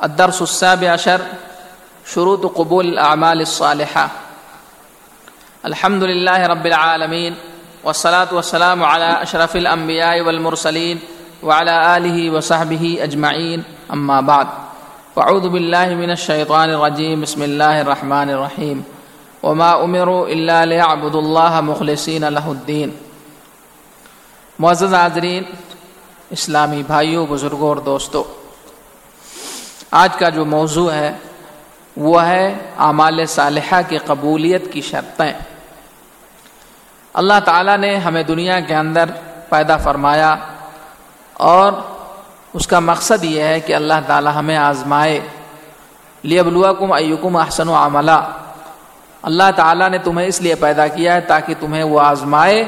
الدرس السابع عشر شروط قبول الأعمال الصالحة. الحمد لله رب العالمين، والصلاة والسلام على أشرف الأنبياء والمرسلين وعلى آله وصحبه أجمعين، أما بعد. فأعوذ بالله من الشيطان الرجيم، بسم الله الرحمن الرحيم. وما أمروا إلا ليعبدوا الله مخلصين له الدين. معزز حاضرین، اسلامی بھائیوں بزرگوں اور دوستوں آج کا جو موضوع ہے، وہ ہے اعمال صالحہ کی قبولیت کی شرطیں۔ اللہ تعالیٰ نے ہمیں دنیا کے اندر پیدا فرمایا اور اس کا مقصد یہ ہے کہ اللہ تعالیٰ ہمیں آزمائے۔ لیبلوا کم ایکم احسن و عملہ اللہ تعالیٰ نے تمہیں اس لیے پیدا کیا ہے تاکہ تمہیں وہ آزمائے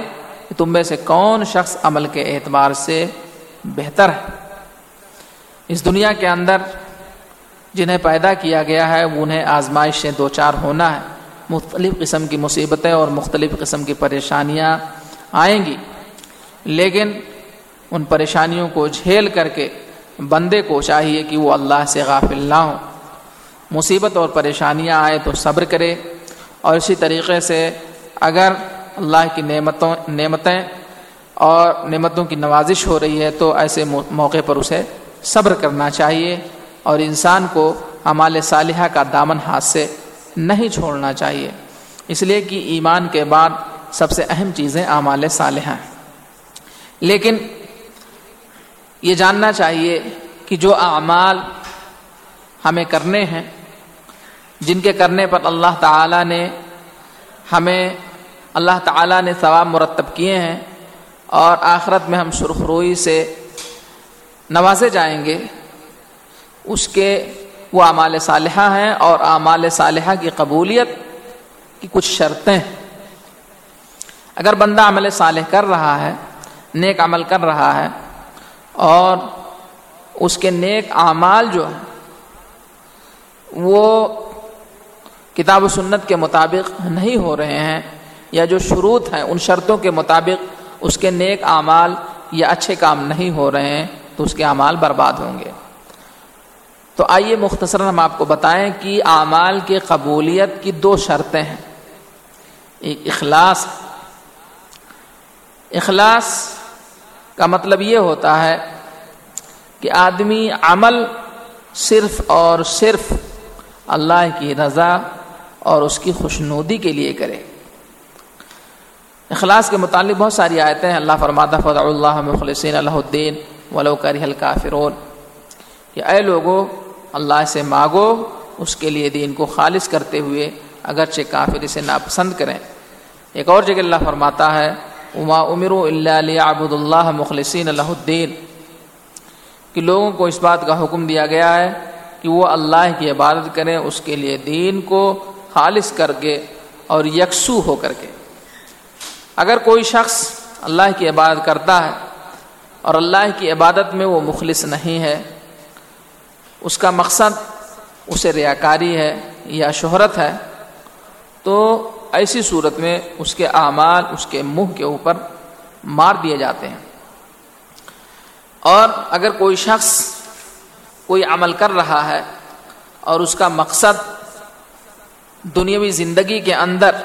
کہ تم میں سے کون شخص عمل کے اعتبار سے بہتر ہے۔ اس دنیا کے اندر جنہیں پیدا کیا گیا ہے انہیں آزمائش سے دو چار ہونا ہے۔ مختلف قسم کی مصیبتیں اور مختلف قسم کی پریشانیاں آئیں گی۔ لیکن ان پریشانیوں کو جھیل کر کے بندے کو چاہیے کہ وہ اللہ سے غافل نہ ہو مصیبت اور پریشانیاں آئیں تو صبر کرے۔ اور اسی طریقے سے اگر اللہ کی نعمتوں، نعمتیں اور نعمتوں کی نوازش ہو رہی ہے تو ایسے موقع پر اسے صبر کرنا چاہیے۔ اور انسان کو ہمال صالحہ کا دامن ہاتھ سے نہیں چھوڑنا چاہیے۔ اس لیے کہ ایمان کے بعد سب سے اہم چیزیں اعمال صالحہ ہیں۔ لیکن یہ جاننا چاہیے کہ جو اعمال ہمیں کرنے ہیں، جن کے کرنے پر اللہ تعالیٰ نے ہمیں، اللہ تعالیٰ نے ثواب مرتب کیے ہیں اور آخرت میں ہم سرخروئی سے نوازے جائیں گے اس کے وہ اعمال صالحہ ہیں اور اعمال صالحہ کی قبولیت کی کچھ شرطیں اگر بندہ عمل صالح کر رہا ہے، نیک عمل کر رہا ہے، اور اس کے نیک اعمال جو ہیں، وہ کتاب و سنت کے مطابق نہیں ہو رہے ہیں یا جو شروط ہیں، ان شرطوں کے مطابق اس کے نیک اعمال یا اچھے کام نہیں ہو رہے ہیں، تو اس کے اعمال برباد ہوں گے۔ تو آئیے مختصراً ہم آپ کو بتائیں کہ اعمال کی قبولیت کی دو شرطیں ہیں۔ ایک اخلاص۔ اخلاص کا مطلب یہ ہوتا ہے کہ آدمی عمل صرف اور صرف اللہ کی رضا اور اس کی خوشنودی کے لیے کرے۔ اخلاص کے متعلق بہت ساری آیتیں ہیں۔ اللہ فرماتا فض اللہ مخلصین اللہ الدین ولو کر کافرون کہ اے لوگوں اللہ سے مانگو، اس کے لیے دین کو خالص کرتے ہوئے اگرچہ کافر اسے ناپسند کریں۔ ایک اور جگہ اللہ فرماتا ہے اما عمر اللہ آبد اللہ مخلصین اللہ الدین کہ لوگوں کو اس بات کا حکم دیا گیا ہے کہ وہ اللہ کی عبادت کریں، اس کے لیے دین کو خالص کر کے اور یکسو ہو کر کے۔ اگر کوئی شخص اللہ کی عبادت کرتا ہے اور اللہ کی عبادت میں وہ مخلص نہیں ہے اس کا مقصد اسے ریاکاری ہے یا شہرت ہے، تو ایسی صورت میں اس کے اعمال، اس کے منہ کے اوپر مار دیے جاتے ہیں۔ اور اگر کوئی شخص کوئی عمل کر رہا ہے اور اس کا مقصد دنیاوی زندگی کے اندر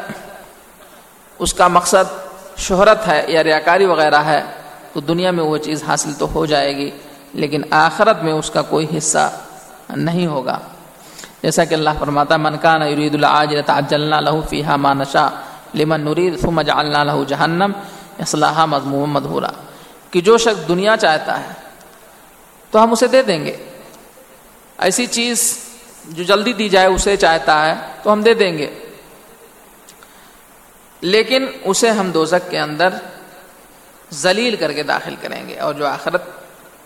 اس کا مقصد شہرت ہے یا ریاکاری وغیرہ ہے، تو دنیا میں وہ چیز حاصل تو ہو جائے گی، لیکن آخرت میں اس کا کوئی حصہ نہیں ہوگا۔ جیسا کہ اللہ فرماتا من کان یرید العاجل تعجلنا له فيها ما نشاء، لمن نريد ثم جعلنا له جهنم اصلاحا مذموما مدحورا۔ کہ جو شخص دنیا چاہتا ہے، تو ہم اسے دے دیں گے۔ ایسی چیز جو جلدی دی جائے، اسے چاہتا ہے، تو ہم دے دیں گے۔ لیکن اسے ہم دوزک کے اندر ذلیل کر کے داخل کریں گے اور جو آخرت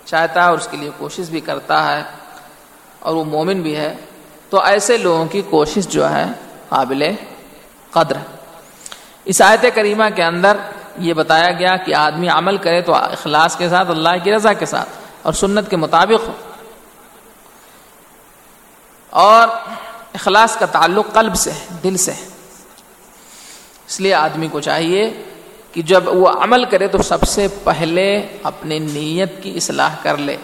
چاہتا ہے اور اس کے لیے کوشش بھی کرتا ہے اور وہ مومن بھی ہے، تو ایسے لوگوں کی کوشش جو ہے قابل قدر۔ اس آیت کریمہ کے اندر یہ بتایا گیا کہ آدمی عمل کرے تو اخلاص کے ساتھ، اللہ کی رضا کے ساتھ اور سنت کے مطابق ہو۔ اور اخلاص کا تعلق قلب سے، دل سے۔ اس لیے آدمی کو چاہیے کہ جب وہ عمل کرے تو سب سے پہلے اپنی نیت کی اصلاح کر لے۔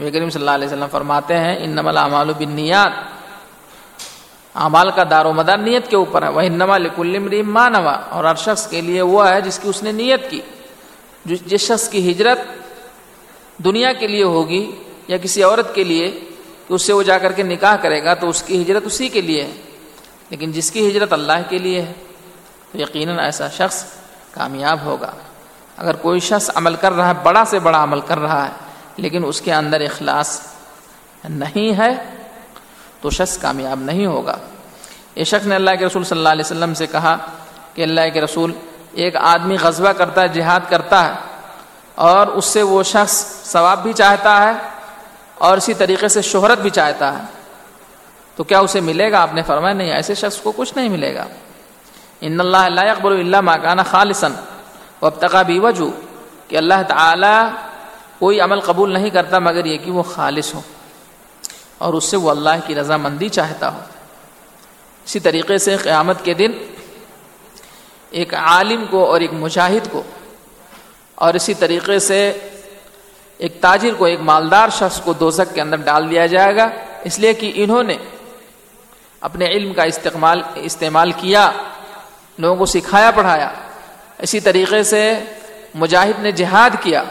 نبی کریم صلی اللہ علیہ وسلم فرماتے ہیں ان نمل اعمال بنیاد اعمال کا دار و مدار نیت کے اوپر ہے۔ وہ نما لکلم مانوا اور ہر شخص کے لیے وہ ہے جس کی اس نے نیت کی۔ جس شخص کی ہجرت دنیا کے لیے ہوگی یا کسی عورت کے لیے کہ اس سے وہ جا کر کے نکاح کرے گا، تو اس کی ہجرت اسی کے لیے ہے۔ لیکن جس کی ہجرت اللہ کے لیے ہے، تو یقیناً ایسا شخص کامیاب ہوگا۔ اگر کوئی شخص عمل کر رہا ہے، بڑا سے بڑا عمل کر رہا ہے لیکن اس کے اندر اخلاص نہیں ہے تو شخص کامیاب نہیں ہوگا۔ یہ شخص نے اللہ کے رسول صلی اللہ علیہ وسلم سے کہا کہ اللہ کے رسول ایک آدمی غزوہ کرتا ہے، جہاد کرتا ہے اور اس سے وہ شخص ثواب بھی چاہتا ہے اور اسی طریقے سے شہرت بھی چاہتا ہے۔ تو کیا اسے ملے گا؟ آپ نے فرمایا، نہیں، ایسے شخص کو کچھ نہیں ملے گا۔ ان اللہ اللہ اکبر اللہ ماکانہ خالصن و ابتقا بھی وجو کہ اللہ تعالی کوئی عمل قبول نہیں کرتا مگر یہ کہ وہ خالص ہو اور اس سے وہ اللہ کی رضامندی چاہتا ہو۔ اسی طریقے سے قیامت کے دن ایک عالم کو اور ایک مجاہد کو اور اسی طریقے سے ایک تاجر کو، ایک مالدار شخص کو دوزک کے اندر ڈال دیا جائے گا۔ اس لیے کہ انہوں نے اپنے علم کا استعمال استعمال کیا، لوگوں کو سکھایا، پڑھایا۔ اسی طریقے سے مجاہد نے جہاد کیا۔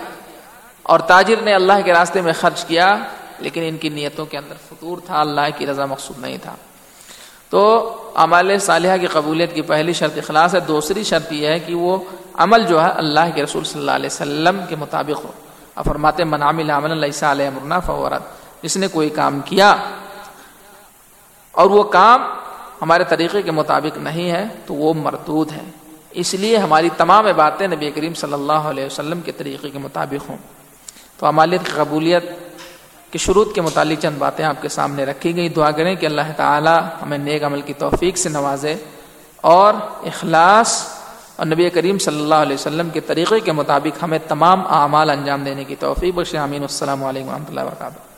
اور تاجر نے اللہ کے راستے میں خرچ کیا، لیکن ان کی نیتوں کے اندر فطور تھا، اللہ کی رضا مقصود نہیں تھا۔ تو عمال صالحہ کی قبولیت کی پہلی شرط اخلاص ہے، دوسری شرط یہ ہے کہ وہ عمل جو ہے اللہ کے رسول صلی اللہ علیہ وسلم کے مطابق ہو۔ فرماتے منعمل عمل اللہ علیہ مرنا فورت جس نے کوئی کام کیا اور وہ کام ہمارے طریقے کے مطابق نہیں ہے، تو وہ مردود ہے۔ اس لیے ہماری تمام باتیں نبی کریم صلی اللہ علیہ وسلم کے طریقے کے مطابق ہوں۔ تو عمالیت کی قبولیت کے شروط کے متعلق چند باتیں آپ کے سامنے رکھی گئی دعا کریں کہ اللہ تعالی ہمیں نیک عمل کی توفیق سے نوازے اور اخلاص اور نبی کریم صلی اللہ علیہ وسلم کے طریقے کے مطابق ہمیں تمام اعمال انجام دینے کی توفیق بخش امین السلام علیکم و رحمۃ اللہ وبرکاتہ۔